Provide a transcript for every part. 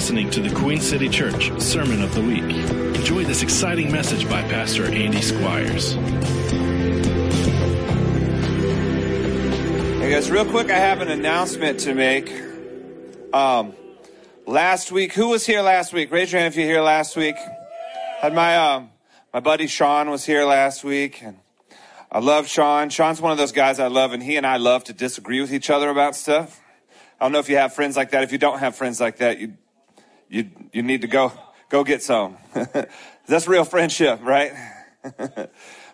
listening to the Queen City Church Sermon of the Week. Enjoy this exciting message by Pastor Andy Squires. Hey guys, real quick, I have an announcement to make. Um, last week, who was here last week? Raise your hand if you're here last week. Had my um, my buddy Sean was here last week, and I love Sean. Sean's one of those guys I love, and he and I love to disagree with each other about stuff. I don't know if you have friends like that. If you don't have friends like that, you you you need to go go get some. That's real friendship, right?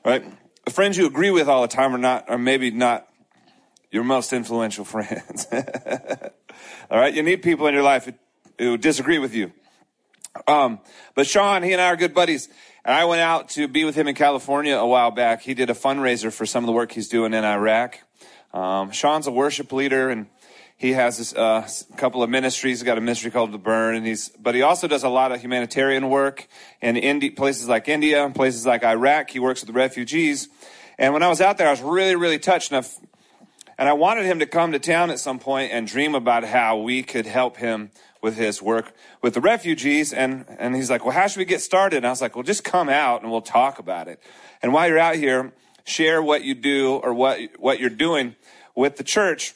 right? The friends you agree with all the time are not, are maybe not your most influential friends. all right, you need people in your life who, who disagree with you. Um, but Sean, he and I are good buddies. And I went out to be with him in California a while back. He did a fundraiser for some of the work he's doing in Iraq. Um, Sean's a worship leader and he has a uh, couple of ministries. He's got a ministry called The Burn, and he's, but he also does a lot of humanitarian work in Indi- places like India, places like Iraq. He works with refugees. And when I was out there, I was really, really touched enough. And I wanted him to come to town at some point and dream about how we could help him with his work with the refugees. And, and he's like, well, how should we get started? And I was like, well, just come out and we'll talk about it. And while you're out here, share what you do or what, what you're doing with the church.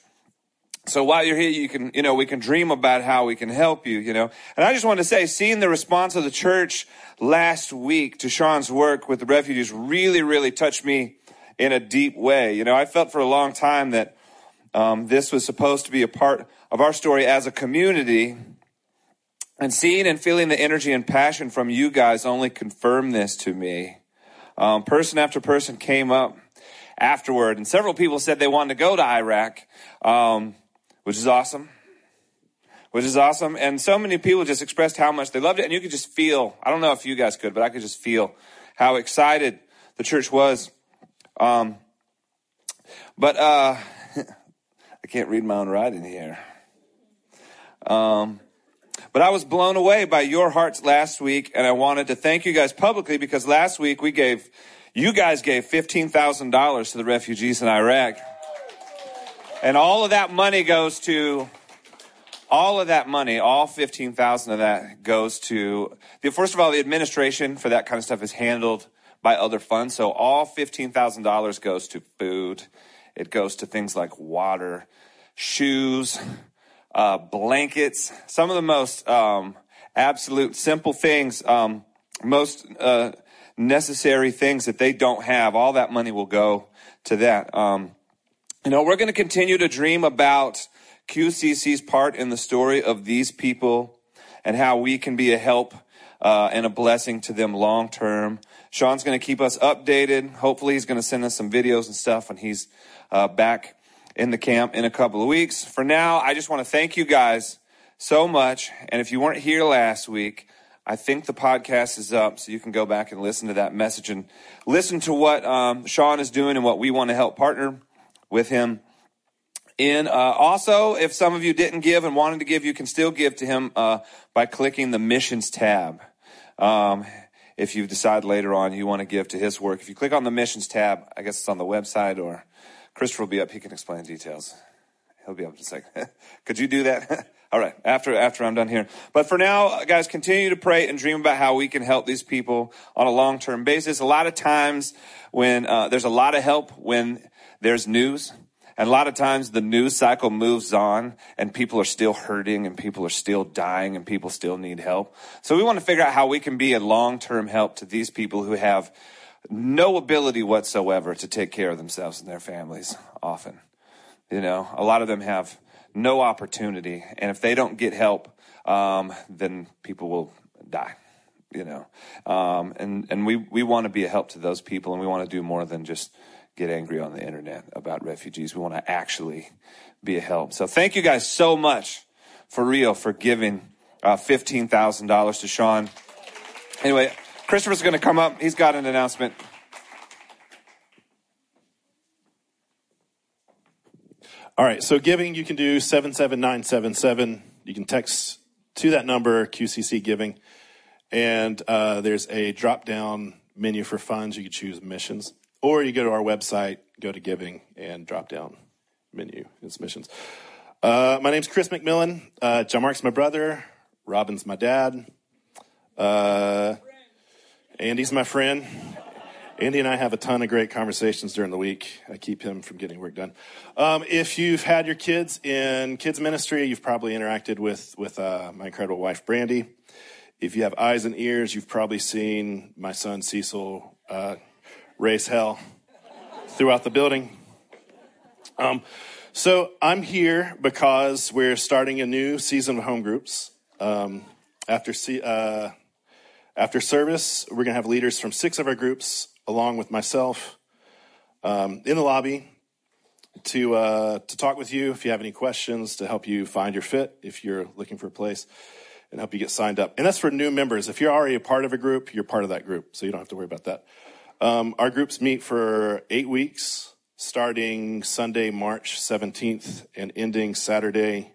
So while you're here, you can, you know, we can dream about how we can help you, you know. And I just want to say, seeing the response of the church last week to Sean's work with the refugees really, really touched me in a deep way. You know, I felt for a long time that um, this was supposed to be a part of our story as a community, and seeing and feeling the energy and passion from you guys only confirmed this to me. Um, person after person came up afterward, and several people said they wanted to go to Iraq, um, which is awesome. Which is awesome. And so many people just expressed how much they loved it. And you could just feel, I don't know if you guys could, but I could just feel how excited the church was. Um, but uh, I can't read my own writing here. Um, but I was blown away by your hearts last week, and I wanted to thank you guys publicly because last week we gave, you guys gave $15,000 to the refugees in Iraq. And all of that money goes to, all of that money, all 15,000 of that goes to, the, first of all, the administration for that kind of stuff is handled by other funds. So all $15,000 goes to food. It goes to things like water, shoes, uh, blankets, some of the most um, absolute simple things, um, most uh, necessary things that they don't have. All that money will go to that. Um, you know, we're going to continue to dream about QCC's part in the story of these people and how we can be a help uh, and a blessing to them long term. Sean's going to keep us updated. Hopefully, he's going to send us some videos and stuff when he's uh, back in the camp in a couple of weeks. For now, I just want to thank you guys so much. And if you weren't here last week, I think the podcast is up, so you can go back and listen to that message and listen to what um, Sean is doing and what we want to help partner with him in. Uh, also, if some of you didn't give and wanted to give, you can still give to him uh, by clicking the missions tab. Um, if you decide later on you want to give to his work, if you click on the missions tab, I guess it's on the website or Christopher will be up. He can explain details. He'll be up in a second. Could you do that? All right. After, after I'm done here. But for now, guys, continue to pray and dream about how we can help these people on a long-term basis. A lot of times when, uh, there's a lot of help when there's news. And a lot of times the news cycle moves on and people are still hurting and people are still dying and people still need help. So we want to figure out how we can be a long-term help to these people who have no ability whatsoever to take care of themselves and their families often. You know, a lot of them have no opportunity. And if they don't get help, um, then people will die, you know. Um, and, and we, we want to be a help to those people and we want to do more than just get angry on the internet about refugees. We want to actually be a help. So thank you guys so much for real for giving uh, $15,000 to Sean. Anyway, Christopher's going to come up. He's got an announcement. All right, so giving you can do 77977. You can text to that number, QCC Giving. And uh, there's a drop down menu for funds. You can choose missions. Or you go to our website, go to giving, and drop down menu. It's missions. Uh, my name's Chris McMillan. Uh, John Mark's my brother. Robin's my dad. Uh, Andy's my friend. Andy and I have a ton of great conversations during the week. I keep him from getting work done. Um, if you've had your kids in kids ministry, you've probably interacted with with uh, my incredible wife Brandy. If you have eyes and ears, you've probably seen my son Cecil uh, raise hell throughout the building. Um, so I'm here because we're starting a new season of home groups. Um, after uh, after service, we're going to have leaders from six of our groups along with myself um, in the lobby to uh, to talk with you if you have any questions, to help you find your fit if you're looking for a place, and help you get signed up. And that's for new members. If you're already a part of a group, you're part of that group, so you don't have to worry about that. Um, our groups meet for eight weeks, starting Sunday, March 17th, and ending Saturday,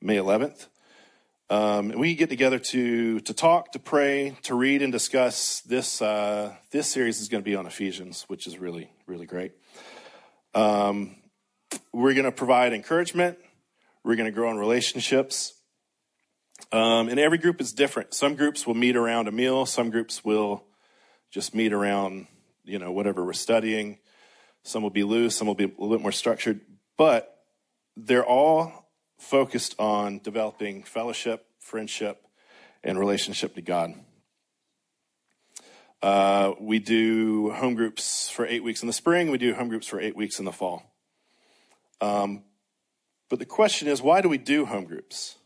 May 11th. Um, we get together to to talk, to pray, to read, and discuss. This uh, this series is going to be on Ephesians, which is really really great. Um, we're going to provide encouragement. We're going to grow in relationships. Um, and every group is different. Some groups will meet around a meal. Some groups will just meet around you know whatever we're studying. Some will be loose. Some will be a little bit more structured. But they're all focused on developing fellowship, friendship, and relationship to God. Uh, we do home groups for eight weeks in the spring. We do home groups for eight weeks in the fall. Um, but the question is, why do we do home groups?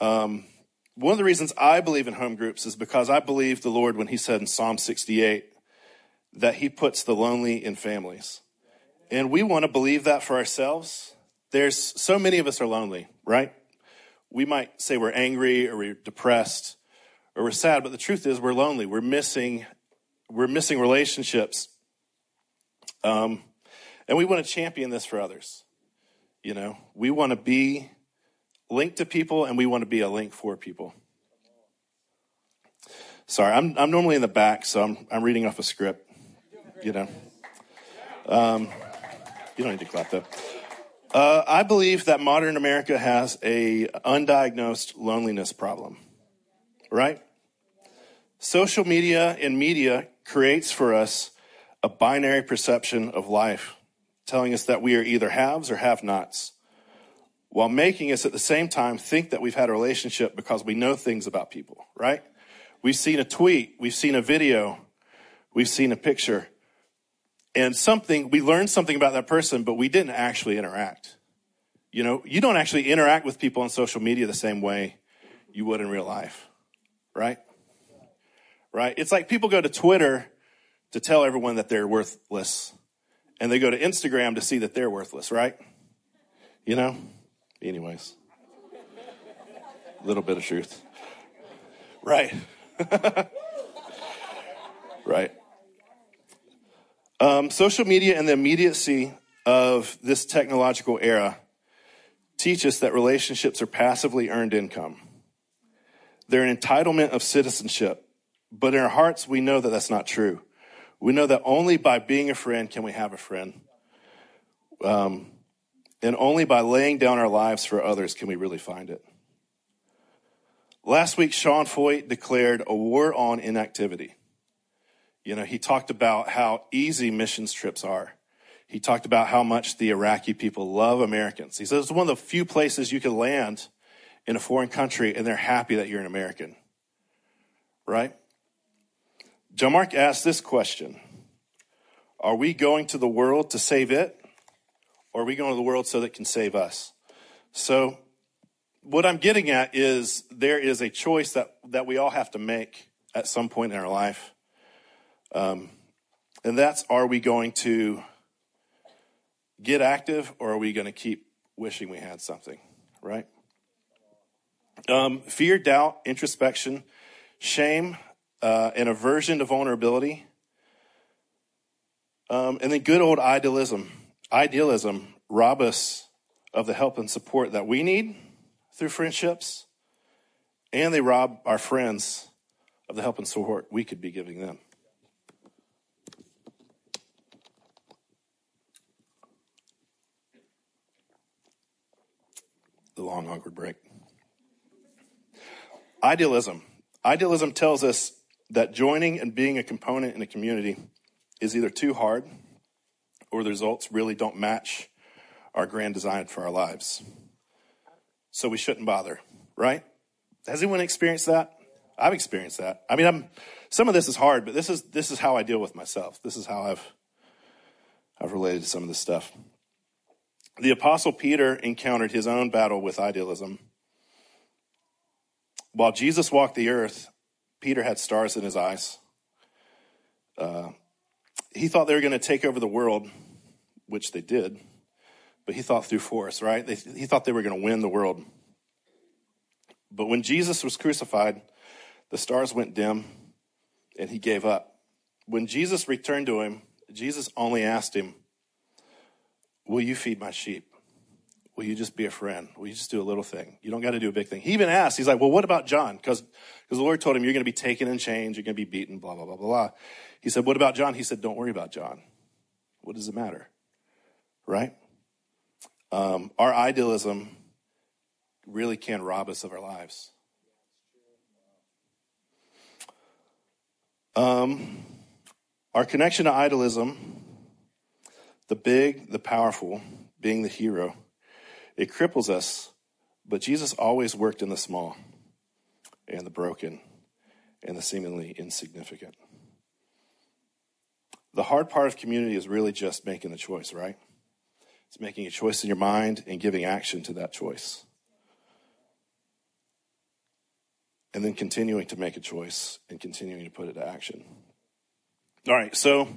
Um, one of the reasons I believe in home groups is because I believe the Lord when He said in Psalm 68 that He puts the lonely in families. And we want to believe that for ourselves. There's so many of us are lonely, right? We might say we're angry or we're depressed or we're sad, but the truth is we're lonely. We're missing, we're missing relationships. Um, and we want to champion this for others. You know, we want to be linked to people and we want to be a link for people. Sorry, I'm, I'm normally in the back, so I'm, I'm reading off a script, you know. Um, you don't need to clap though. Uh, I believe that modern America has a undiagnosed loneliness problem, right? Social media and media creates for us a binary perception of life, telling us that we are either haves or have nots, while making us at the same time think that we've had a relationship because we know things about people, right? We've seen a tweet, we've seen a video, we've seen a picture, and something, we learned something about that person, but we didn't actually interact. You know, you don't actually interact with people on social media the same way you would in real life, right? Right? It's like people go to Twitter to tell everyone that they're worthless, and they go to Instagram to see that they're worthless, right? You know? Anyways, a little bit of truth. Right. right. Um, social media and the immediacy of this technological era teach us that relationships are passively earned income. They're an entitlement of citizenship, but in our hearts, we know that that's not true. We know that only by being a friend can we have a friend. Um, and only by laying down our lives for others can we really find it. Last week, Sean Feucht declared a war on inactivity. You know, he talked about how easy missions trips are. He talked about how much the Iraqi people love Americans. He says it's one of the few places you can land in a foreign country and they're happy that you're an American. Right? John Mark asked this question Are we going to the world to save it? Or are we going to the world so that can save us? So, what I'm getting at is there is a choice that, that we all have to make at some point in our life. Um, and that's are we going to get active or are we going to keep wishing we had something, right? Um, fear, doubt, introspection, shame, uh, and aversion to vulnerability. Um, and then good old idealism. Idealism rob us of the help and support that we need through friendships, and they rob our friends of the help and support we could be giving them. the long, awkward break. Idealism. Idealism tells us that joining and being a component in a community is either too hard or the results really don't match our grand design for our lives. So we shouldn't bother, right? Has anyone experienced that? I've experienced that. I mean, I'm, some of this is hard, but this is, this is how I deal with myself. This is how I've, I've related to some of this stuff. The apostle Peter encountered his own battle with idealism. While Jesus walked the earth, Peter had stars in his eyes. Uh, he thought they were going to take over the world, which they did, but he thought through force, right? They, he thought they were going to win the world. But when Jesus was crucified, the stars went dim and he gave up. When Jesus returned to him, Jesus only asked him, Will you feed my sheep? Will you just be a friend? Will you just do a little thing? You don't got to do a big thing. He even asked, he's like, Well, what about John? Because the Lord told him, You're going to be taken in chains, you're going to be beaten, blah, blah, blah, blah, blah. He said, What about John? He said, Don't worry about John. What does it matter? Right? Um, our idealism really can rob us of our lives. Um, our connection to idolism, the big, the powerful, being the hero, it cripples us, but Jesus always worked in the small and the broken and the seemingly insignificant. The hard part of community is really just making the choice, right? It's making a choice in your mind and giving action to that choice. and then continuing to make a choice and continuing to put it to action. All right, so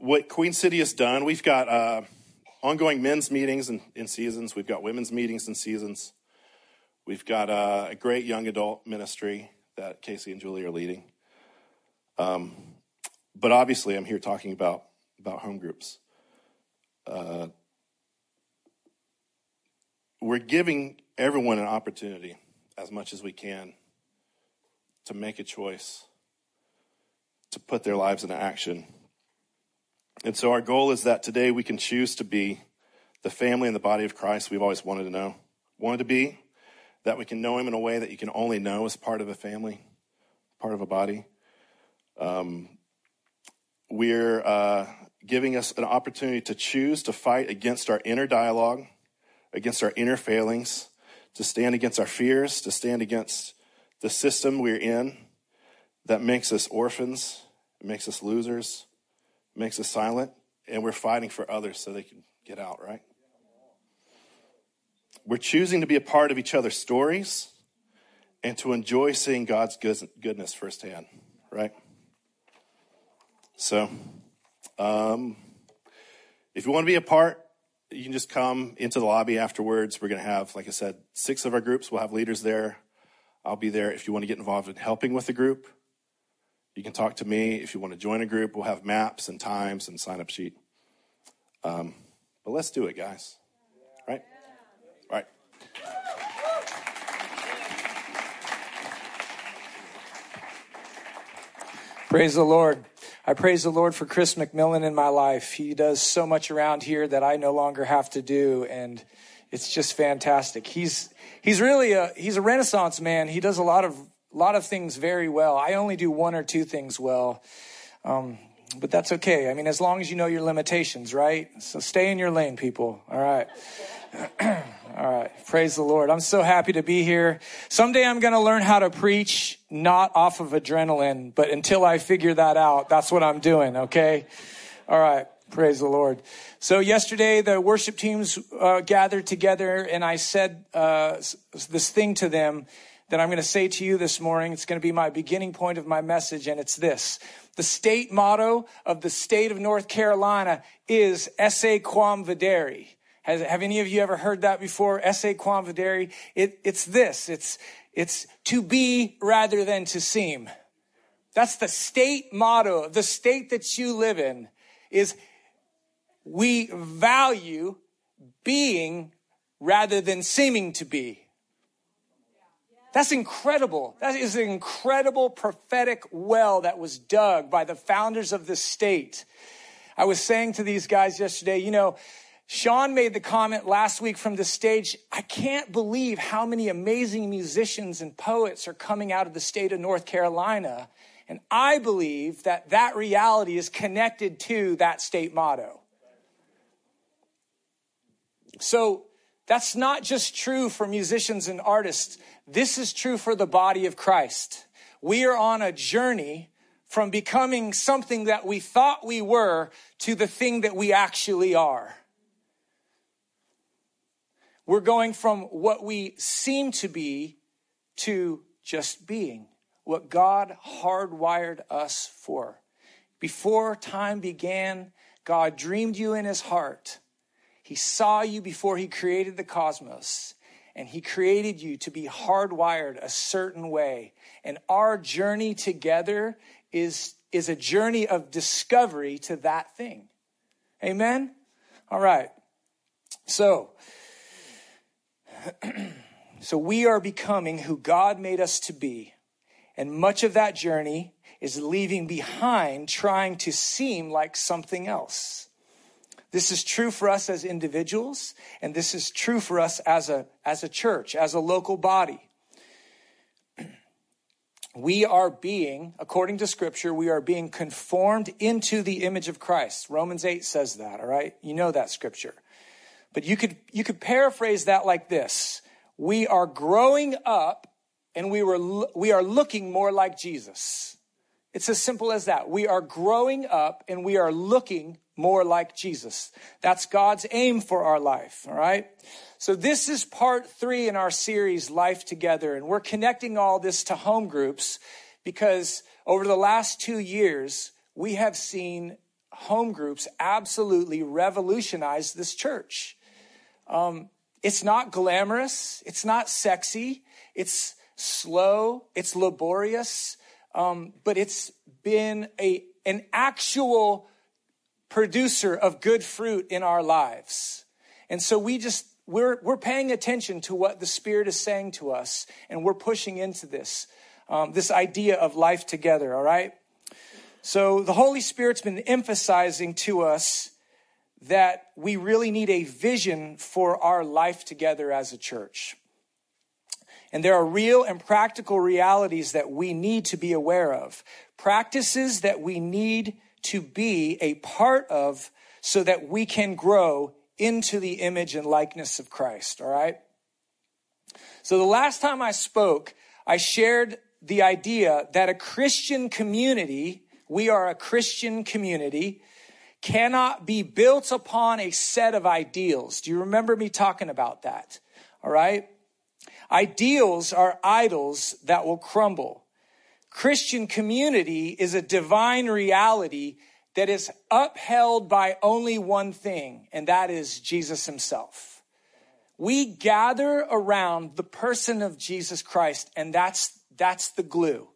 what Queen City has done, we've got uh, ongoing men's meetings in, in, seasons, we've got women's meetings in seasons, we've got uh, a great young adult ministry that Casey and Julie are leading. Um, but obviously, I'm here talking about, about home groups. Uh, we're giving everyone an opportunity as much as we can to make a choice, to put their lives into action. And so our goal is that today we can choose to be the family and the body of Christ we've always wanted to know, wanted to be, that we can know him in a way that you can only know as part of a family, part of a body. Um, we're uh, giving us an opportunity to choose to fight against our inner dialogue, against our inner failings, to stand against our fears, to stand against the system we're in that makes us orphans, makes us losers, makes us silent, and we're fighting for others so they can get out, right? We're choosing to be a part of each other's stories and to enjoy seeing God's goodness firsthand, right? So, um, if you want to be a part, you can just come into the lobby afterwards. We're going to have, like I said, six of our groups. We'll have leaders there. I'll be there if you want to get involved in helping with the group. You can talk to me if you want to join a group. We'll have maps and times and sign up sheet. Um, but let's do it, guys. Right? Right. Praise the Lord. I praise the Lord for Chris McMillan in my life. He does so much around here that I no longer have to do, and it's just fantastic. He's he's really a he's a renaissance man. He does a lot of a lot of things very well. I only do one or two things well. Um, but that's okay. I mean, as long as you know your limitations, right? So stay in your lane, people. All right. All right. Praise the Lord. I'm so happy to be here. Someday I'm going to learn how to preach not off of adrenaline, but until I figure that out, that's what I'm doing. Okay. All right. Praise the Lord. So yesterday the worship teams uh, gathered together and I said uh, this thing to them that I'm going to say to you this morning. It's going to be my beginning point of my message and it's this. The state motto of the state of North Carolina is esse quam videri has, have any of you ever heard that before? Esse quam videri. It, it's this. It's, it's to be rather than to seem. That's the state motto. The state that you live in is we value being rather than seeming to be. That's incredible. That is an incredible prophetic well that was dug by the founders of the state. I was saying to these guys yesterday, you know, Sean made the comment last week from the stage I can't believe how many amazing musicians and poets are coming out of the state of North Carolina. And I believe that that reality is connected to that state motto. So that's not just true for musicians and artists. This is true for the body of Christ. We are on a journey from becoming something that we thought we were to the thing that we actually are. We're going from what we seem to be to just being what God hardwired us for. Before time began, God dreamed you in his heart. He saw you before he created the cosmos, and he created you to be hardwired a certain way. And our journey together is, is a journey of discovery to that thing. Amen? All right. So, so we are becoming who God made us to be. And much of that journey is leaving behind trying to seem like something else. This is true for us as individuals, and this is true for us as a, as a church, as a local body. We are being, according to scripture, we are being conformed into the image of Christ. Romans 8 says that, all right? You know that scripture. But you could, you could paraphrase that like this. We are growing up and we were, we are looking more like Jesus. It's as simple as that. We are growing up and we are looking more like Jesus. That's God's aim for our life, all right? So this is part three in our series, Life Together, and we're connecting all this to home groups because over the last two years, we have seen home groups absolutely revolutionize this church. Um, it's not glamorous. It's not sexy. It's slow. It's laborious. Um, but it's been a, an actual producer of good fruit in our lives. And so we just, we're, we're paying attention to what the Spirit is saying to us, and we're pushing into this, um, this idea of life together, all right? So the Holy Spirit's been emphasizing to us that we really need a vision for our life together as a church. And there are real and practical realities that we need to be aware of, practices that we need to be a part of so that we can grow into the image and likeness of Christ, all right? So the last time I spoke, I shared the idea that a Christian community, we are a Christian community, cannot be built upon a set of ideals. Do you remember me talking about that? All right. Ideals are idols that will crumble. Christian community is a divine reality that is upheld by only one thing, and that is Jesus himself. We gather around the person of Jesus Christ, and that's, that's the glue.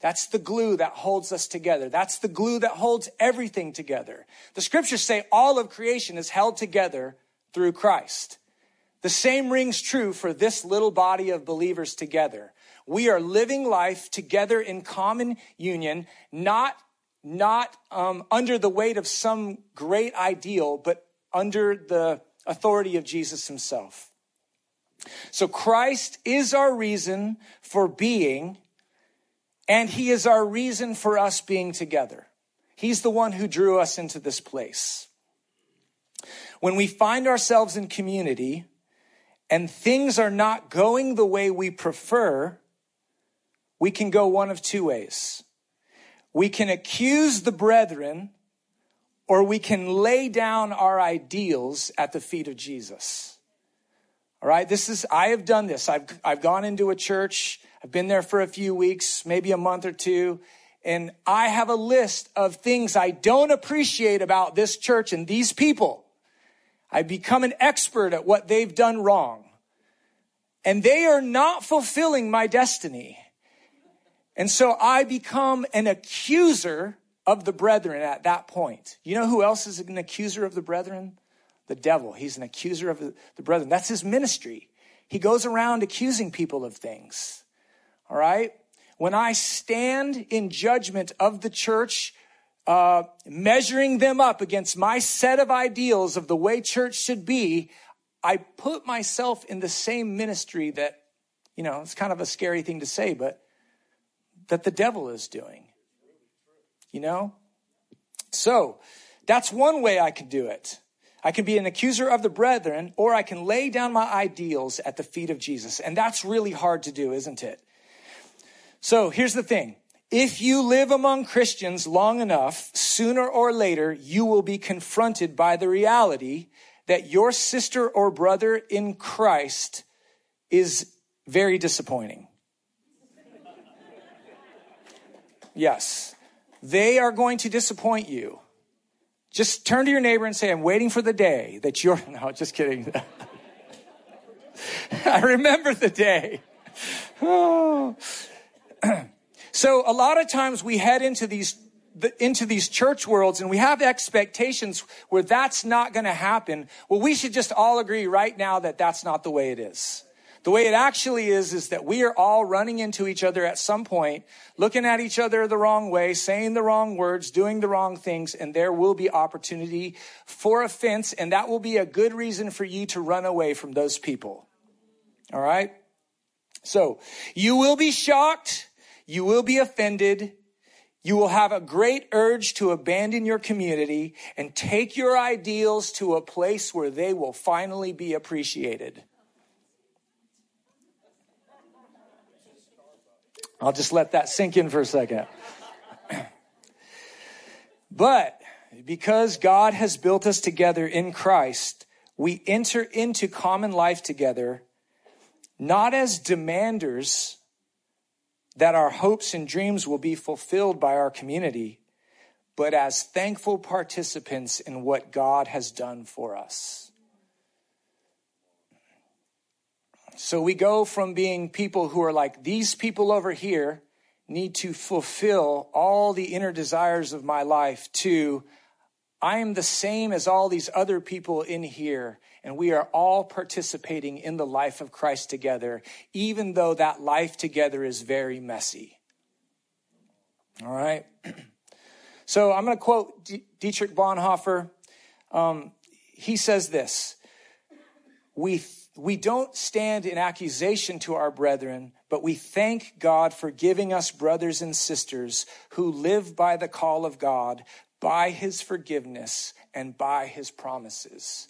That's the glue that holds us together. That's the glue that holds everything together. The scriptures say all of creation is held together through Christ. The same rings true for this little body of believers together. We are living life together in common union, not, not um, under the weight of some great ideal, but under the authority of Jesus himself. So Christ is our reason for being and he is our reason for us being together. He's the one who drew us into this place. When we find ourselves in community and things are not going the way we prefer, we can go one of two ways. We can accuse the brethren or we can lay down our ideals at the feet of Jesus. All right. This is, I have done this. I've, I've gone into a church I've been there for a few weeks, maybe a month or two, and I have a list of things I don't appreciate about this church and these people. I become an expert at what they've done wrong. And they are not fulfilling my destiny. And so I become an accuser of the brethren at that point. You know who else is an accuser of the brethren? The devil. He's an accuser of the brethren. That's his ministry. He goes around accusing people of things. All right. When I stand in judgment of the church, uh, measuring them up against my set of ideals of the way church should be, I put myself in the same ministry that, you know, it's kind of a scary thing to say, but that the devil is doing. You know? So, that's one way I can do it. I can be an accuser of the brethren, or I can lay down my ideals at the feet of Jesus. And that's really hard to do, isn't it? So here's the thing. If you live among Christians long enough, sooner or later, you will be confronted by the reality that your sister or brother in Christ is very disappointing. Yes, they are going to disappoint you. Just turn to your neighbor and say, I'm waiting for the day that you're, no, just kidding. I remember the day. So a lot of times we head into these into these church worlds and we have expectations where that's not going to happen. Well, we should just all agree right now that that's not the way it is. The way it actually is, is that we are all running into each other at some point, looking at each other the wrong way, saying the wrong words, doing the wrong things, and there will be opportunity for offense, and that will be a good reason for you to run away from those people. All right? So, you will be shocked, you will be offended, you will have a great urge to abandon your community and take your ideals to a place where they will finally be appreciated. I'll just let that sink in for a second. but because God has built us together in Christ, we enter into common life together, not as demanders that our hopes and dreams will be fulfilled by our community, but as thankful participants in what God has done for us. So we go from being people who are like, these people over here need to fulfill all the inner desires of my life to, I am the same as all these other people in here. And we are all participating in the life of Christ together, even though that life together is very messy. All right. So I'm going to quote Dietrich Bonhoeffer. Um, he says this We we don't stand in accusation to our brethren, but we thank God for giving us brothers and sisters who live by the call of God, by his forgiveness, and by his promises.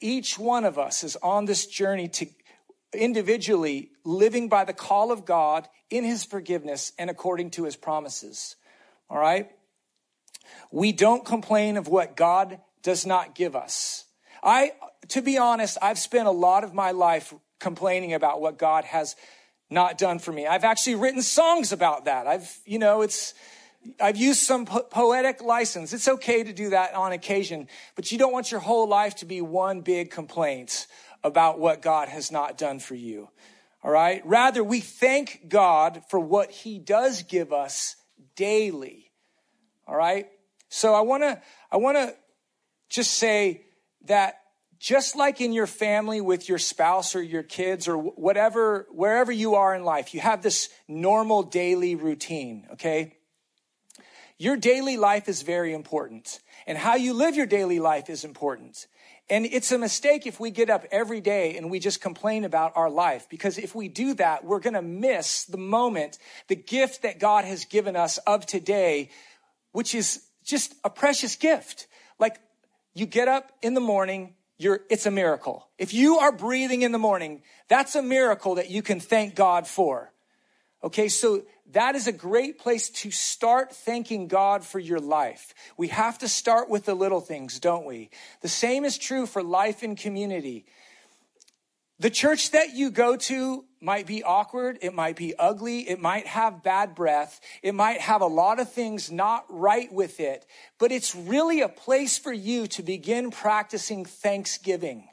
Each one of us is on this journey to individually living by the call of God in his forgiveness and according to his promises. All right? We don't complain of what God does not give us. I, to be honest, I've spent a lot of my life complaining about what God has not done for me. I've actually written songs about that. I've, you know, it's, I've used some po- poetic license. It's okay to do that on occasion, but you don't want your whole life to be one big complaint about what God has not done for you. All right. Rather, we thank God for what he does give us daily. All right. So I want to, I want to just say, that just like in your family with your spouse or your kids or whatever, wherever you are in life, you have this normal daily routine, okay? Your daily life is very important, and how you live your daily life is important. And it's a mistake if we get up every day and we just complain about our life, because if we do that, we're gonna miss the moment, the gift that God has given us of today, which is just a precious gift. Like you get up in the morning, you're, it's a miracle. If you are breathing in the morning, that's a miracle that you can thank God for. Okay, so that is a great place to start thanking God for your life. We have to start with the little things, don't we? The same is true for life in community. The church that you go to might be awkward. It might be ugly. It might have bad breath. It might have a lot of things not right with it, but it's really a place for you to begin practicing thanksgiving.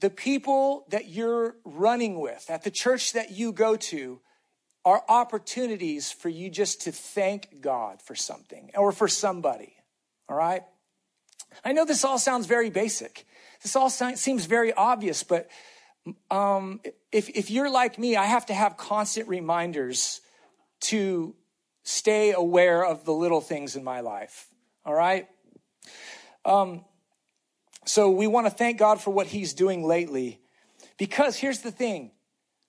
The people that you're running with at the church that you go to are opportunities for you just to thank God for something or for somebody. All right? I know this all sounds very basic. This all seems very obvious, but um, if, if you're like me, I have to have constant reminders to stay aware of the little things in my life. All right? Um, so we want to thank God for what He's doing lately. Because here's the thing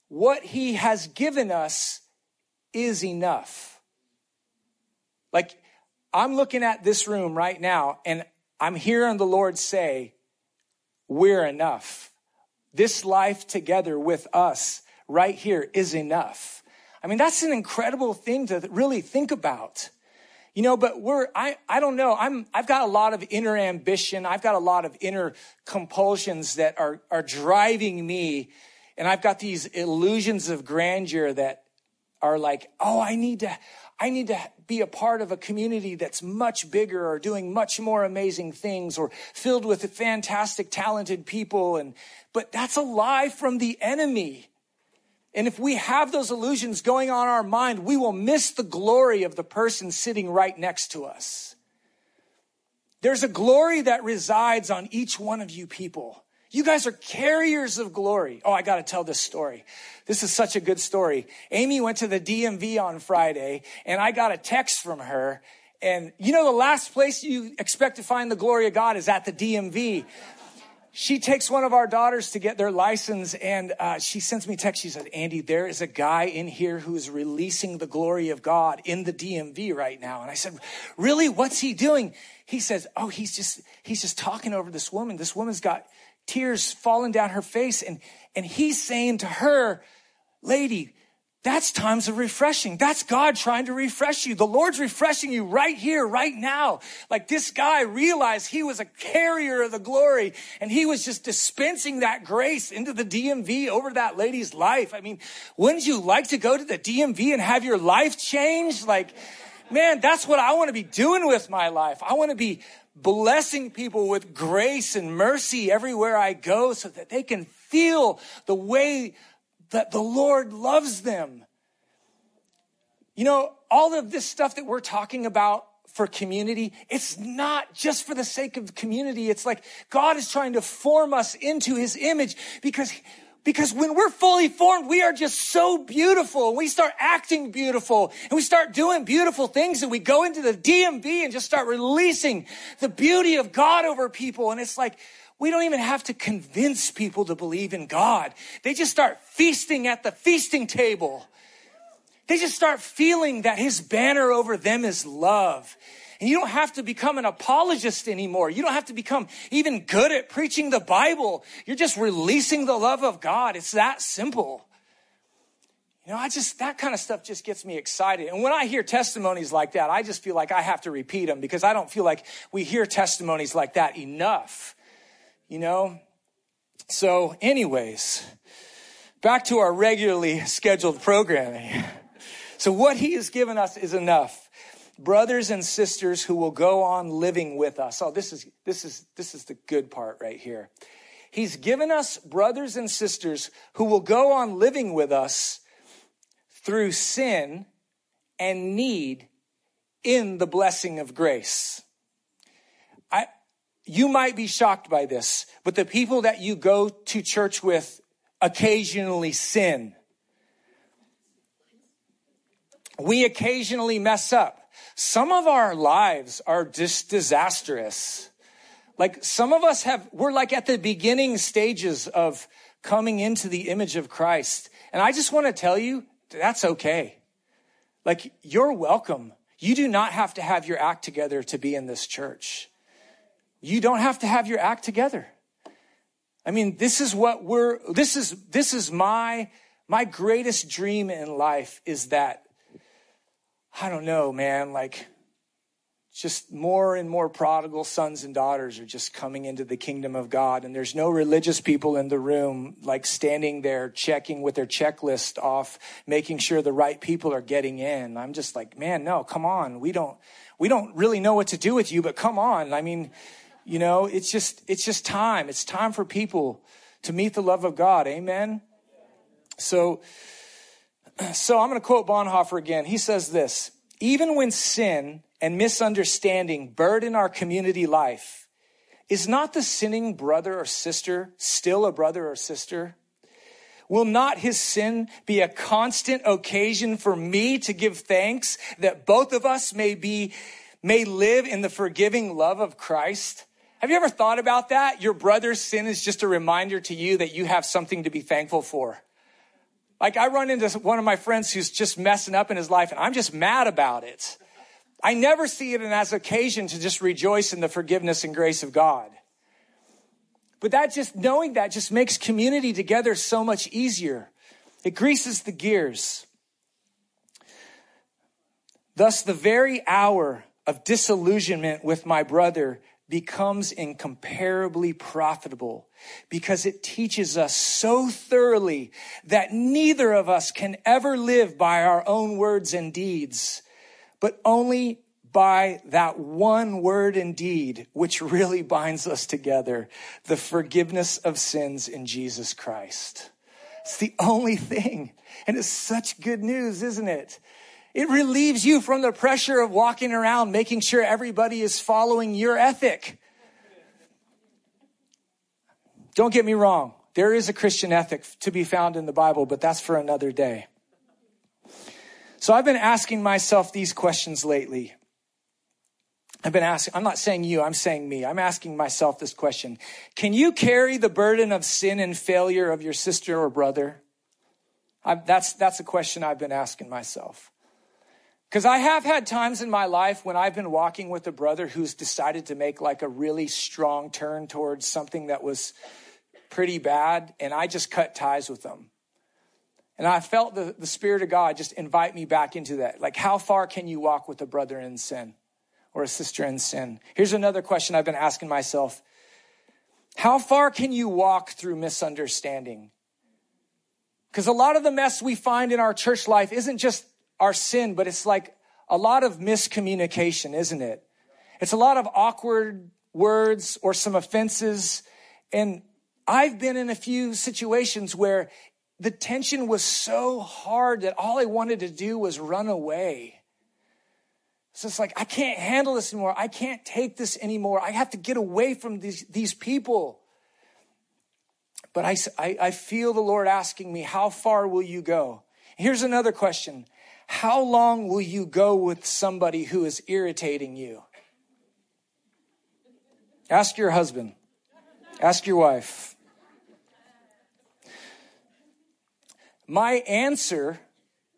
what He has given us is enough. Like, I'm looking at this room right now, and I'm hearing the Lord say, We're enough. This life together with us right here is enough. I mean, that's an incredible thing to really think about. You know, but we're, I, I don't know. I'm, I've got a lot of inner ambition. I've got a lot of inner compulsions that are, are driving me. And I've got these illusions of grandeur that are like, oh, I need to, I need to be a part of a community that's much bigger or doing much more amazing things or filled with fantastic, talented people. And, but that's a lie from the enemy. And if we have those illusions going on our mind, we will miss the glory of the person sitting right next to us. There's a glory that resides on each one of you people. You guys are carriers of glory. Oh, I got to tell this story. This is such a good story. Amy went to the DMV on Friday and I got a text from her. And you know, the last place you expect to find the glory of God is at the DMV she takes one of our daughters to get their license and uh, she sends me text she said andy there is a guy in here who is releasing the glory of god in the dmv right now and i said really what's he doing he says oh he's just he's just talking over this woman this woman's got tears falling down her face and and he's saying to her lady that's times of refreshing. That's God trying to refresh you. The Lord's refreshing you right here, right now. Like this guy realized he was a carrier of the glory and he was just dispensing that grace into the DMV over that lady's life. I mean, wouldn't you like to go to the DMV and have your life changed? Like, man, that's what I want to be doing with my life. I want to be blessing people with grace and mercy everywhere I go so that they can feel the way that the Lord loves them. You know, all of this stuff that we're talking about for community, it's not just for the sake of community. It's like God is trying to form us into his image because because when we're fully formed, we are just so beautiful. And we start acting beautiful and we start doing beautiful things and we go into the DMV and just start releasing the beauty of God over people. And it's like, we don't even have to convince people to believe in God. They just start feasting at the feasting table. They just start feeling that his banner over them is love. And you don't have to become an apologist anymore. You don't have to become even good at preaching the Bible. You're just releasing the love of God. It's that simple. You know, I just, that kind of stuff just gets me excited. And when I hear testimonies like that, I just feel like I have to repeat them because I don't feel like we hear testimonies like that enough you know? So, anyways, back to our regularly scheduled programming. So, what he has given us is enough. Brothers and sisters who will go on living with us. Oh, this is, this is, this is the good part right here. He's given us brothers and sisters who will go on living with us through sin and need in the blessing of grace. I, you might be shocked by this, but the people that you go to church with occasionally sin. We occasionally mess up. Some of our lives are just disastrous. Like some of us have, we're like at the beginning stages of coming into the image of Christ. And I just want to tell you, that's okay. Like you're welcome. You do not have to have your act together to be in this church. You don't have to have your act together. I mean, this is what we're, this is, this is my, my greatest dream in life is that, I don't know, man, like just more and more prodigal sons and daughters are just coming into the kingdom of God. And there's no religious people in the room, like standing there checking with their checklist off, making sure the right people are getting in. I'm just like, man, no, come on. We don't, we don't really know what to do with you, but come on. I mean, you know, it's just, it's just time. It's time for people to meet the love of God. Amen. So, so I'm going to quote Bonhoeffer again. He says this, even when sin and misunderstanding burden our community life, is not the sinning brother or sister still a brother or sister? Will not his sin be a constant occasion for me to give thanks that both of us may be, may live in the forgiving love of Christ? Have you ever thought about that? Your brother's sin is just a reminder to you that you have something to be thankful for. Like I run into one of my friends who's just messing up in his life and I'm just mad about it. I never see it as an occasion to just rejoice in the forgiveness and grace of God. But that just, knowing that just makes community together so much easier. It greases the gears. Thus, the very hour of disillusionment with my brother becomes incomparably profitable because it teaches us so thoroughly that neither of us can ever live by our own words and deeds, but only by that one word and deed, which really binds us together the forgiveness of sins in Jesus Christ. It's the only thing. And it's such good news, isn't it? It relieves you from the pressure of walking around making sure everybody is following your ethic. Don't get me wrong. There is a Christian ethic to be found in the Bible, but that's for another day. So I've been asking myself these questions lately. I've been asking, I'm not saying you, I'm saying me. I'm asking myself this question. Can you carry the burden of sin and failure of your sister or brother? i that's, that's a question I've been asking myself. Because I have had times in my life when I've been walking with a brother who's decided to make like a really strong turn towards something that was pretty bad, and I just cut ties with them. And I felt the, the Spirit of God just invite me back into that. Like, how far can you walk with a brother in sin? or a sister in sin? Here's another question I've been asking myself How far can you walk through misunderstanding? Because a lot of the mess we find in our church life isn't just our sin, but it's like a lot of miscommunication, isn't it? It's a lot of awkward words or some offenses. And I've been in a few situations where the tension was so hard that all I wanted to do was run away. So it's like, I can't handle this anymore. I can't take this anymore. I have to get away from these, these people. But I, I, I feel the Lord asking me, How far will you go? Here's another question How long will you go with somebody who is irritating you? Ask your husband, ask your wife. My answer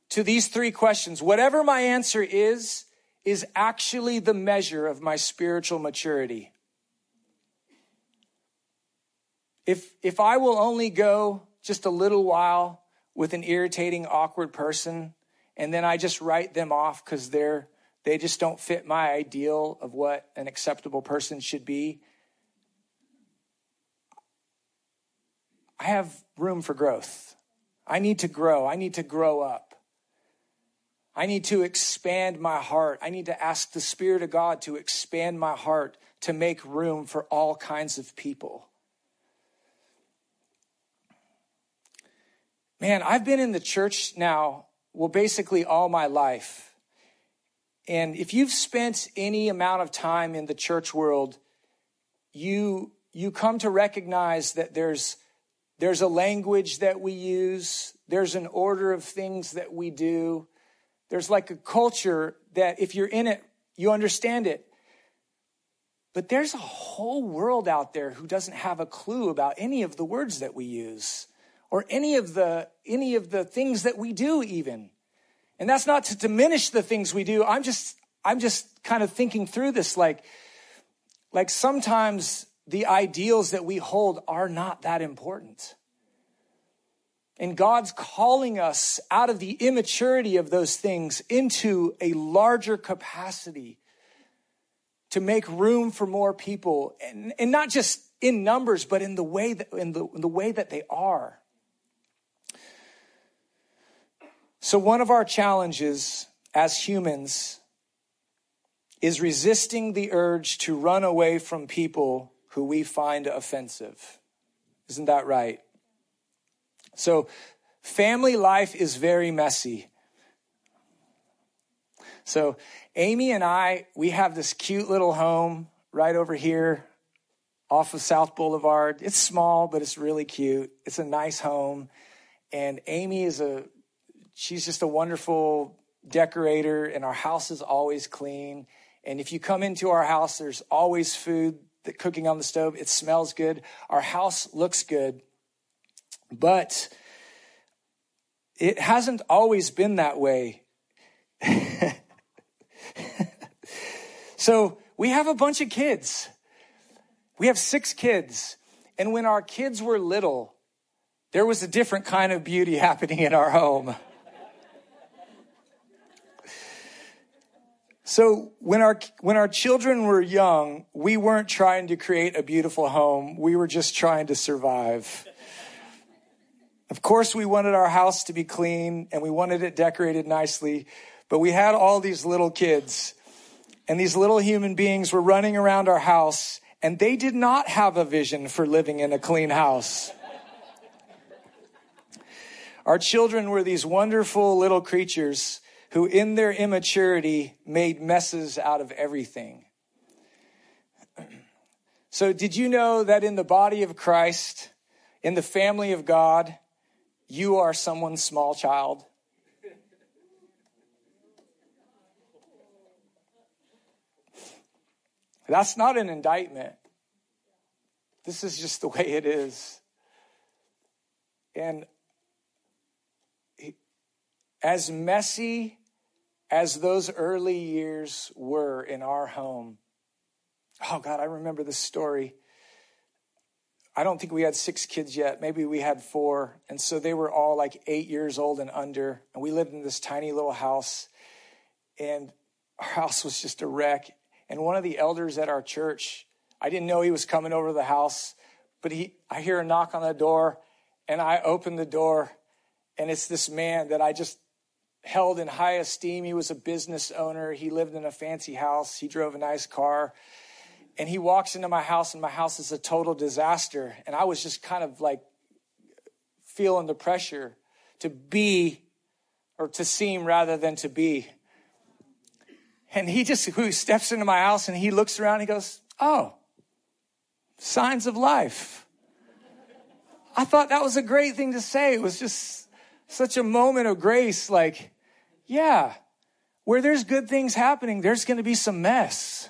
to these three questions, whatever my answer is, is actually the measure of my spiritual maturity. If, if I will only go just a little while with an irritating, awkward person, and then I just write them off because they're they just don't fit my ideal of what an acceptable person should be. I have room for growth. I need to grow. I need to grow up. I need to expand my heart. I need to ask the Spirit of God to expand my heart to make room for all kinds of people. Man, I've been in the church now, well, basically all my life. And if you've spent any amount of time in the church world, you, you come to recognize that there's, there's a language that we use, there's an order of things that we do there's like a culture that if you're in it, you understand it. But there's a whole world out there who doesn't have a clue about any of the words that we use or any of the any of the things that we do even. And that's not to diminish the things we do. I'm just I'm just kind of thinking through this like like sometimes the ideals that we hold are not that important. And God's calling us out of the immaturity of those things into a larger capacity to make room for more people and, and not just in numbers, but in the way that, in the, in the way that they are. So one of our challenges as humans is resisting the urge to run away from people who we find offensive. Isn't that right? So, family life is very messy. So, Amy and I, we have this cute little home right over here off of South Boulevard. It's small, but it's really cute. It's a nice home. And Amy is a, she's just a wonderful decorator, and our house is always clean. And if you come into our house, there's always food that cooking on the stove. It smells good. Our house looks good. But it hasn't always been that way. so we have a bunch of kids. We have six kids. And when our kids were little, there was a different kind of beauty happening in our home. So when our when our children were young, we weren't trying to create a beautiful home. We were just trying to survive. Of course, we wanted our house to be clean and we wanted it decorated nicely, but we had all these little kids and these little human beings were running around our house and they did not have a vision for living in a clean house. Our children were these wonderful little creatures who, in their immaturity, made messes out of everything. So, did you know that in the body of Christ, in the family of God, you are someone's small child? That's not an indictment. This is just the way it is. And as messy as those early years were in our home, oh God, I remember this story. I don't think we had six kids yet. Maybe we had four. And so they were all like eight years old and under. And we lived in this tiny little house. And our house was just a wreck. And one of the elders at our church, I didn't know he was coming over to the house, but he, I hear a knock on the door and I open the door and it's this man that I just held in high esteem. He was a business owner. He lived in a fancy house. He drove a nice car. And he walks into my house and my house is a total disaster. And I was just kind of like feeling the pressure to be or to seem rather than to be. And he just who steps into my house and he looks around, he goes, Oh, signs of life. I thought that was a great thing to say. It was just such a moment of grace. Like, yeah, where there's good things happening, there's going to be some mess.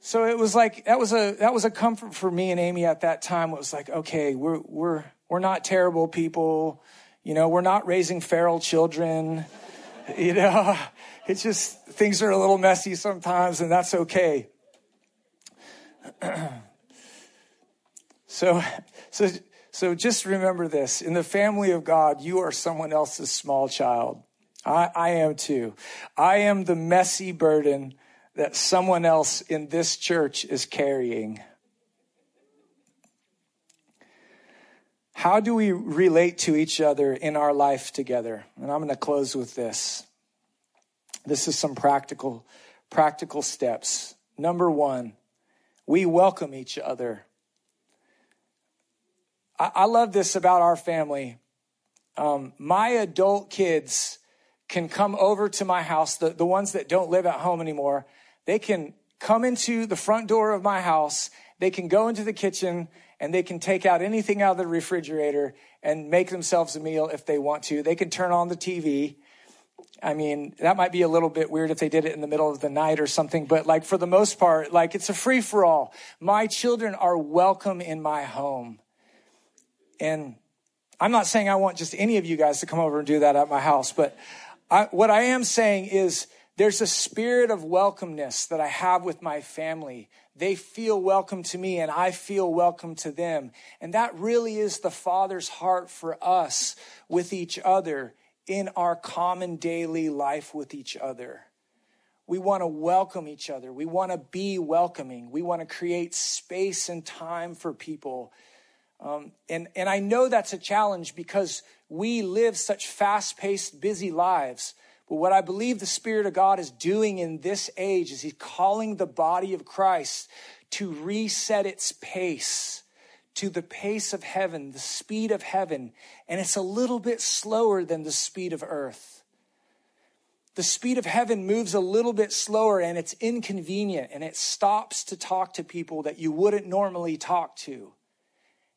So it was like that was a that was a comfort for me and Amy at that time. It was like, okay, we're we're we're not terrible people, you know, we're not raising feral children, you know. It's just things are a little messy sometimes, and that's okay. so, so, so just remember this: in the family of God, you are someone else's small child. I, I am too. I am the messy burden that someone else in this church is carrying. How do we relate to each other in our life together? And I'm going to close with this. This is some practical, practical steps. Number one, we welcome each other. I, I love this about our family. Um, my adult kids can come over to my house, the, the ones that don't live at home anymore, they can come into the front door of my house, they can go into the kitchen, and they can take out anything out of the refrigerator and make themselves a meal if they want to. They can turn on the TV I mean, that might be a little bit weird if they did it in the middle of the night or something, but like for the most part, like it's a free for all. My children are welcome in my home. And I'm not saying I want just any of you guys to come over and do that at my house, but I, what I am saying is there's a spirit of welcomeness that I have with my family. They feel welcome to me and I feel welcome to them. And that really is the Father's heart for us with each other in our common daily life with each other. We want to welcome each other. We want to be welcoming. We want to create space and time for people. Um, and, and I know that's a challenge because we live such fast paced, busy lives. But what I believe the Spirit of God is doing in this age is He's calling the body of Christ to reset its pace to the pace of heaven, the speed of heaven, and it's a little bit slower than the speed of earth. The speed of heaven moves a little bit slower and it's inconvenient and it stops to talk to people that you wouldn't normally talk to.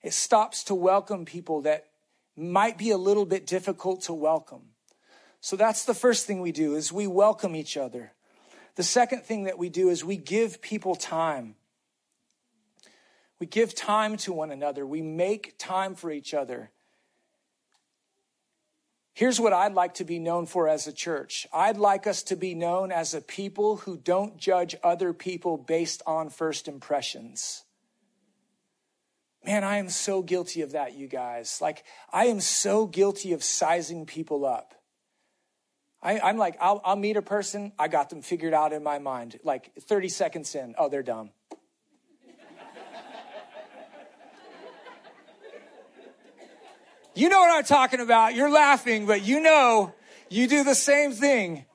It stops to welcome people that might be a little bit difficult to welcome. So that's the first thing we do is we welcome each other. The second thing that we do is we give people time. We give time to one another. We make time for each other. Here's what I'd like to be known for as a church. I'd like us to be known as a people who don't judge other people based on first impressions. Man, I am so guilty of that, you guys. Like, I am so guilty of sizing people up. I, am like, I'll, I'll meet a person, I got them figured out in my mind. Like 30 seconds in, oh, they're dumb. you know what I'm talking about. You're laughing, but you know you do the same thing.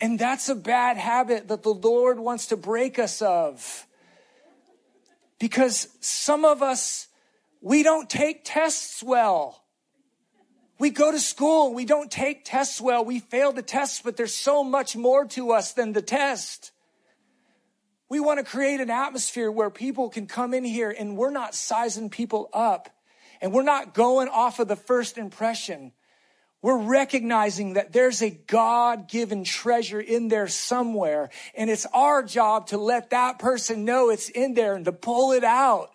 And that's a bad habit that the Lord wants to break us of. Because some of us, we don't take tests well. We go to school, we don't take tests well, we fail the tests, but there's so much more to us than the test. We want to create an atmosphere where people can come in here and we're not sizing people up and we're not going off of the first impression. We're recognizing that there's a God given treasure in there somewhere and it's our job to let that person know it's in there and to pull it out.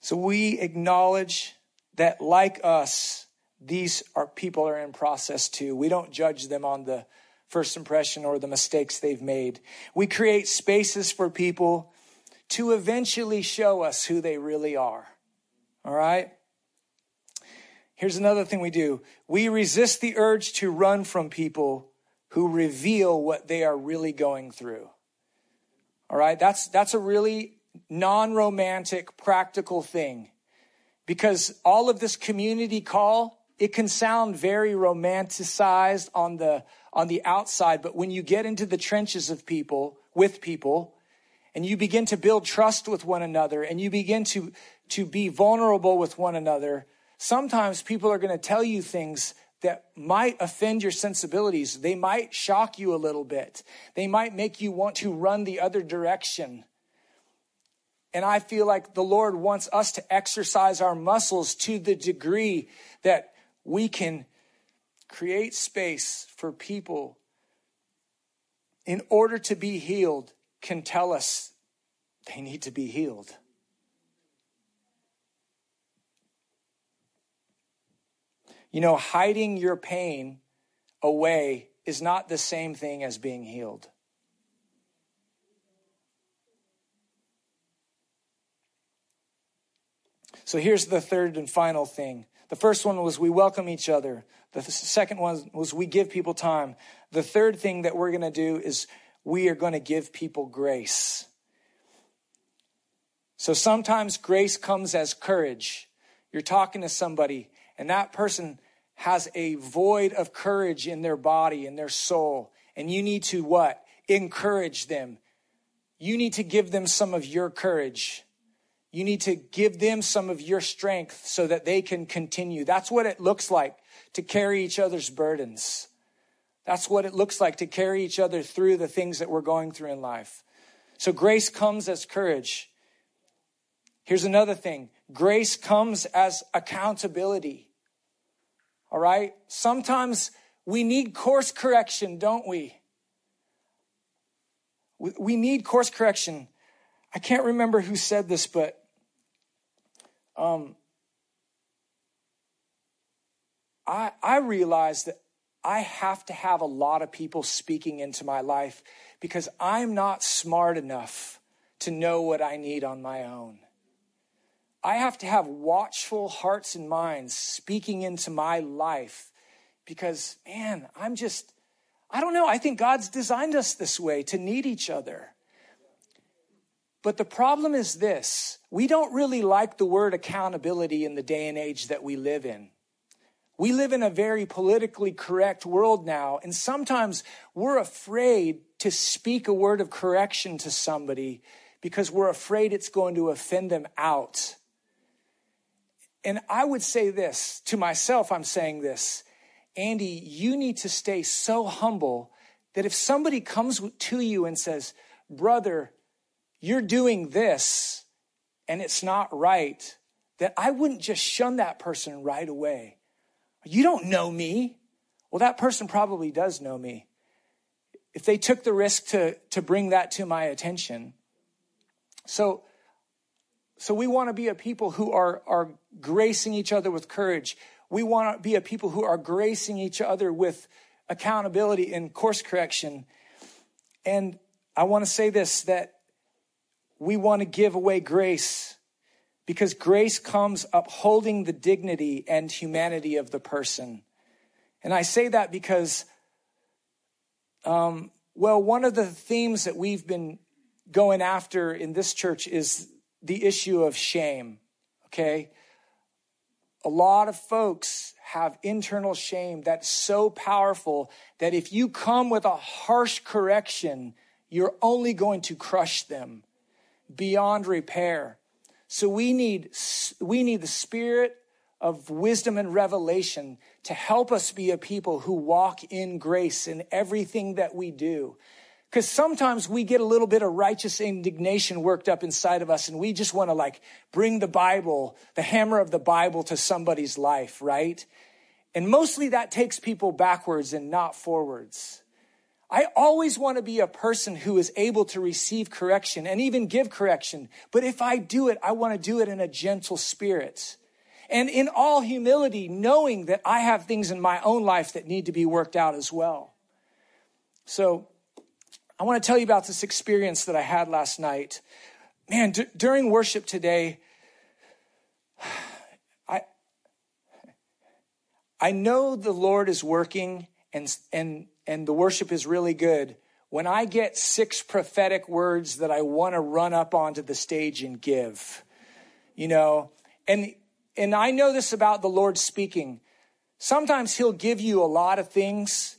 So we acknowledge that like us, these are people are in process too. We don't judge them on the first impression or the mistakes they've made. We create spaces for people to eventually show us who they really are. All right? Here's another thing we do. We resist the urge to run from people who reveal what they are really going through. All right? That's that's a really non romantic, practical thing. Because all of this community call, it can sound very romanticized on the, on the outside, but when you get into the trenches of people, with people, and you begin to build trust with one another and you begin to, to be vulnerable with one another, sometimes people are going to tell you things that might offend your sensibilities. They might shock you a little bit. They might make you want to run the other direction. And I feel like the Lord wants us to exercise our muscles to the degree that we can create space for people in order to be healed can tell us they need to be healed. You know, hiding your pain away is not the same thing as being healed. So here's the third and final thing. The first one was we welcome each other. The second one was we give people time. The third thing that we're going to do is we are going to give people grace. So sometimes grace comes as courage. You're talking to somebody and that person has a void of courage in their body, in their soul. And you need to what? Encourage them. You need to give them some of your courage. You need to give them some of your strength so that they can continue. That's what it looks like to carry each other's burdens. That's what it looks like to carry each other through the things that we're going through in life. So grace comes as courage. Here's another thing. Grace comes as accountability. All right. Sometimes we need course correction, don't we? We need course correction. I can't remember who said this, but um, I, I realize that I have to have a lot of people speaking into my life because I'm not smart enough to know what I need on my own. I have to have watchful hearts and minds speaking into my life because, man, I'm just, I don't know. I think God's designed us this way to need each other. But the problem is this we don't really like the word accountability in the day and age that we live in. We live in a very politically correct world now, and sometimes we're afraid to speak a word of correction to somebody because we're afraid it's going to offend them out. And I would say this to myself, I'm saying this Andy, you need to stay so humble that if somebody comes to you and says, Brother, you're doing this and it's not right, that I wouldn't just shun that person right away. You don't know me. Well, that person probably does know me. If they took the risk to, to bring that to my attention. So, so we want to be a people who are, are gracing each other with courage. We want to be a people who are gracing each other with accountability and course correction. And I want to say this that we want to give away grace because grace comes upholding the dignity and humanity of the person. And I say that because, um, well, one of the themes that we've been going after in this church is the issue of shame. Okay. A lot of folks have internal shame that's so powerful that if you come with a harsh correction, you're only going to crush them beyond repair. So we need, we need the spirit of wisdom and revelation to help us be a people who walk in grace in everything that we do. Because sometimes we get a little bit of righteous indignation worked up inside of us and we just want to like bring the Bible, the hammer of the Bible to somebody's life, right? And mostly that takes people backwards and not forwards. I always want to be a person who is able to receive correction and even give correction. But if I do it, I want to do it in a gentle spirit. And in all humility, knowing that I have things in my own life that need to be worked out as well. So I want to tell you about this experience that I had last night. Man, d- during worship today, I, I know the Lord is working and, and and the worship is really good, when I get six prophetic words that I want to run up onto the stage and give, you know, and, and I know this about the Lord speaking. Sometimes he'll give you a lot of things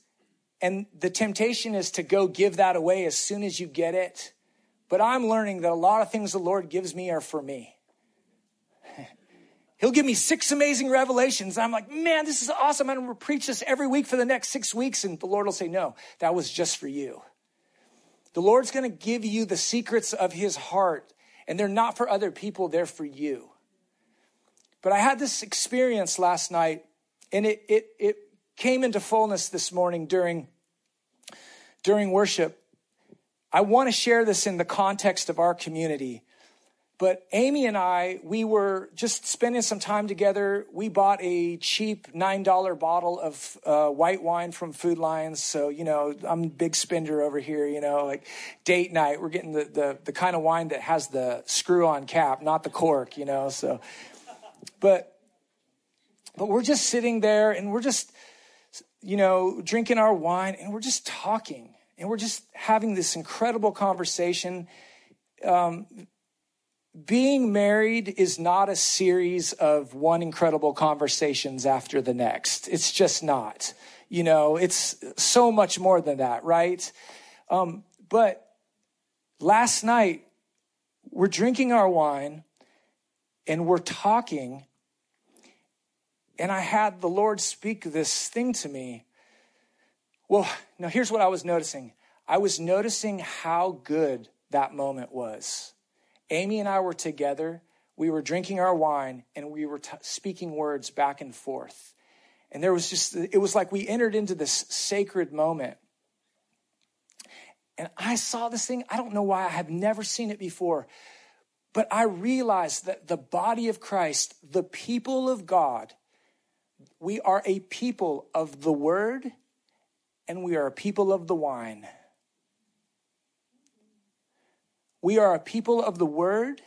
and the temptation is to go give that away as soon as you get it. But I'm learning that a lot of things the Lord gives me are for me. He'll give me six amazing revelations. I'm like, man, this is awesome. I'm going to preach this every week for the next six weeks. And the Lord will say, no, that was just for you. The Lord's going to give you the secrets of his heart, and they're not for other people, they're for you. But I had this experience last night, and it, it, it came into fullness this morning during, during worship. I want to share this in the context of our community. But Amy and I, we were just spending some time together. We bought a cheap $9 bottle of uh, white wine from Food Lions. So, you know, I'm a big spender over here, you know, like date night. We're getting the, the, the kind of wine that has the screw on cap, not the cork, you know. So, but, but we're just sitting there and we're just, you know, drinking our wine and we're just talking and we're just having this incredible conversation. Um, being married is not a series of one incredible conversations after the next. It's just not. You know, it's so much more than that, right? Um, but last night, we're drinking our wine and we're talking, and I had the Lord speak this thing to me. Well, now here's what I was noticing I was noticing how good that moment was Amy and I were together. We were drinking our wine and we were t- speaking words back and forth. And there was just, it was like we entered into this sacred moment. And I saw this thing. I don't know why I have never seen it before, but I realized that the body of Christ, the people of God, we are a people of the word and we are a people of the wine. We are a people of the word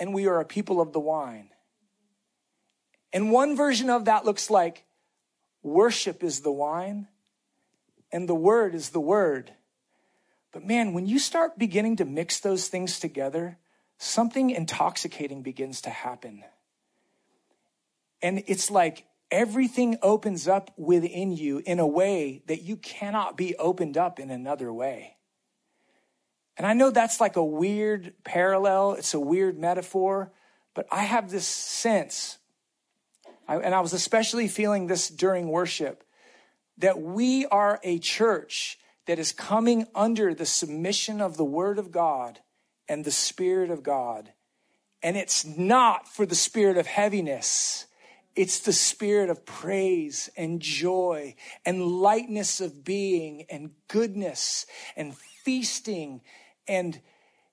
and we are a people of the wine. And one version of that looks like worship is the wine and the word is the word. But man, when you start beginning to mix those things together, something intoxicating begins to happen. And it's like everything opens up within you in a way that you cannot be opened up in another way. And I know that's like a weird parallel, it's a weird metaphor, but I have this sense, I, and I was especially feeling this during worship, that we are a church that is coming under the submission of the Word of God and the Spirit of God. And it's not for the spirit of heaviness. It's the spirit of praise and joy and lightness of being and goodness and feasting and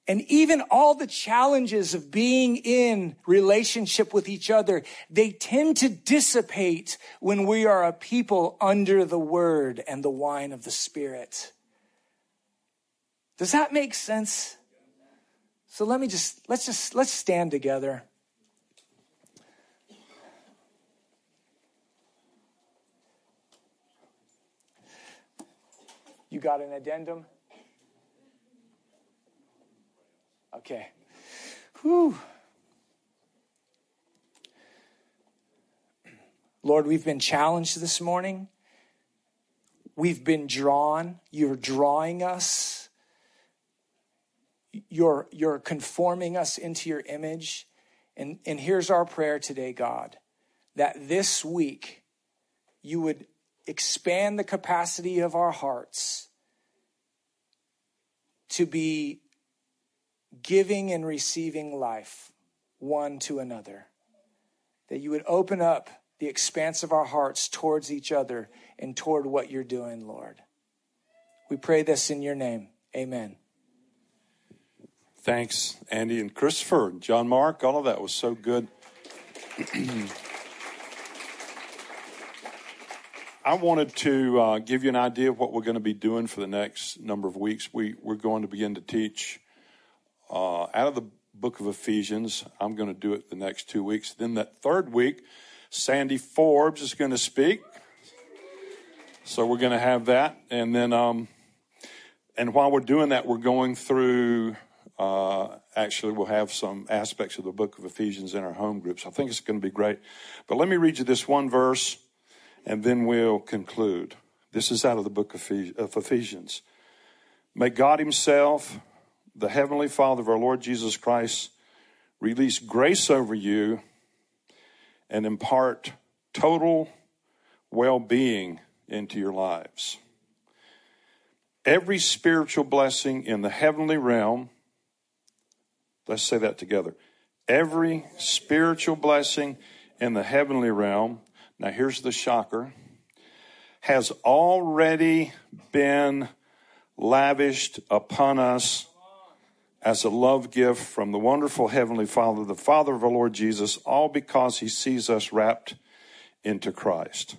and even all the challenges of being in relationship with each other, they tend to dissipate when we are a people under the word and the wine of the spirit. Does that make sense? So let me just, let's just, let's stand together. Got an addendum? Okay. Whew. Lord, we've been challenged this morning. We've been drawn. You're drawing us. You're, you're conforming us into your image. And, and here's our prayer today, God, that this week you would expand the capacity of our hearts to be giving and receiving life one to another. That you would open up the expanse of our hearts towards each other and toward what you're doing, Lord. We pray this in your name. Amen. Thanks, Andy and Christopher, and John Mark. All of that was so good. I wanted to uh, give you an idea of what we're going to be doing for the next number of weeks. We, we're going to begin to teach uh, out of the book of Ephesians. I'm going to do it the next two weeks. Then that third week, Sandy Forbes is going to speak. So we're going to have that. And then, um, and while we're doing that, we're going through, uh, actually, we'll have some aspects of the book of Ephesians in our home groups. I think it's going to be great. But let me read you this one verse and then we'll conclude. This is out of the book of Ephesians. May God Himself, the Heavenly Father of our Lord Jesus Christ, release grace over you and impart total well being into your lives. Every spiritual blessing in the heavenly realm, let's say that together. Every spiritual blessing in the heavenly realm now, here's the shocker has already been lavished upon us as a love gift from the wonderful Heavenly Father, the Father of our Lord Jesus, all because He sees us wrapped into Christ.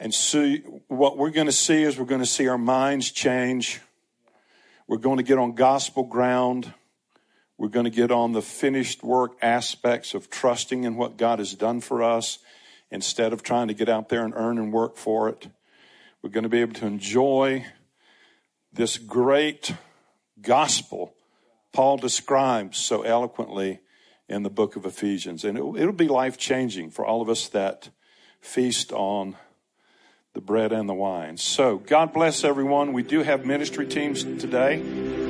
And so, what we're going to see is we're going to see our minds change. We're going to get on gospel ground. We're going to get on the finished work aspects of trusting in what God has done for us instead of trying to get out there and earn and work for it. We're going to be able to enjoy this great gospel Paul describes so eloquently in the book of Ephesians. And it'll, it'll be life changing for all of us that feast on the bread and the wine. So, God bless everyone. We do have ministry teams today.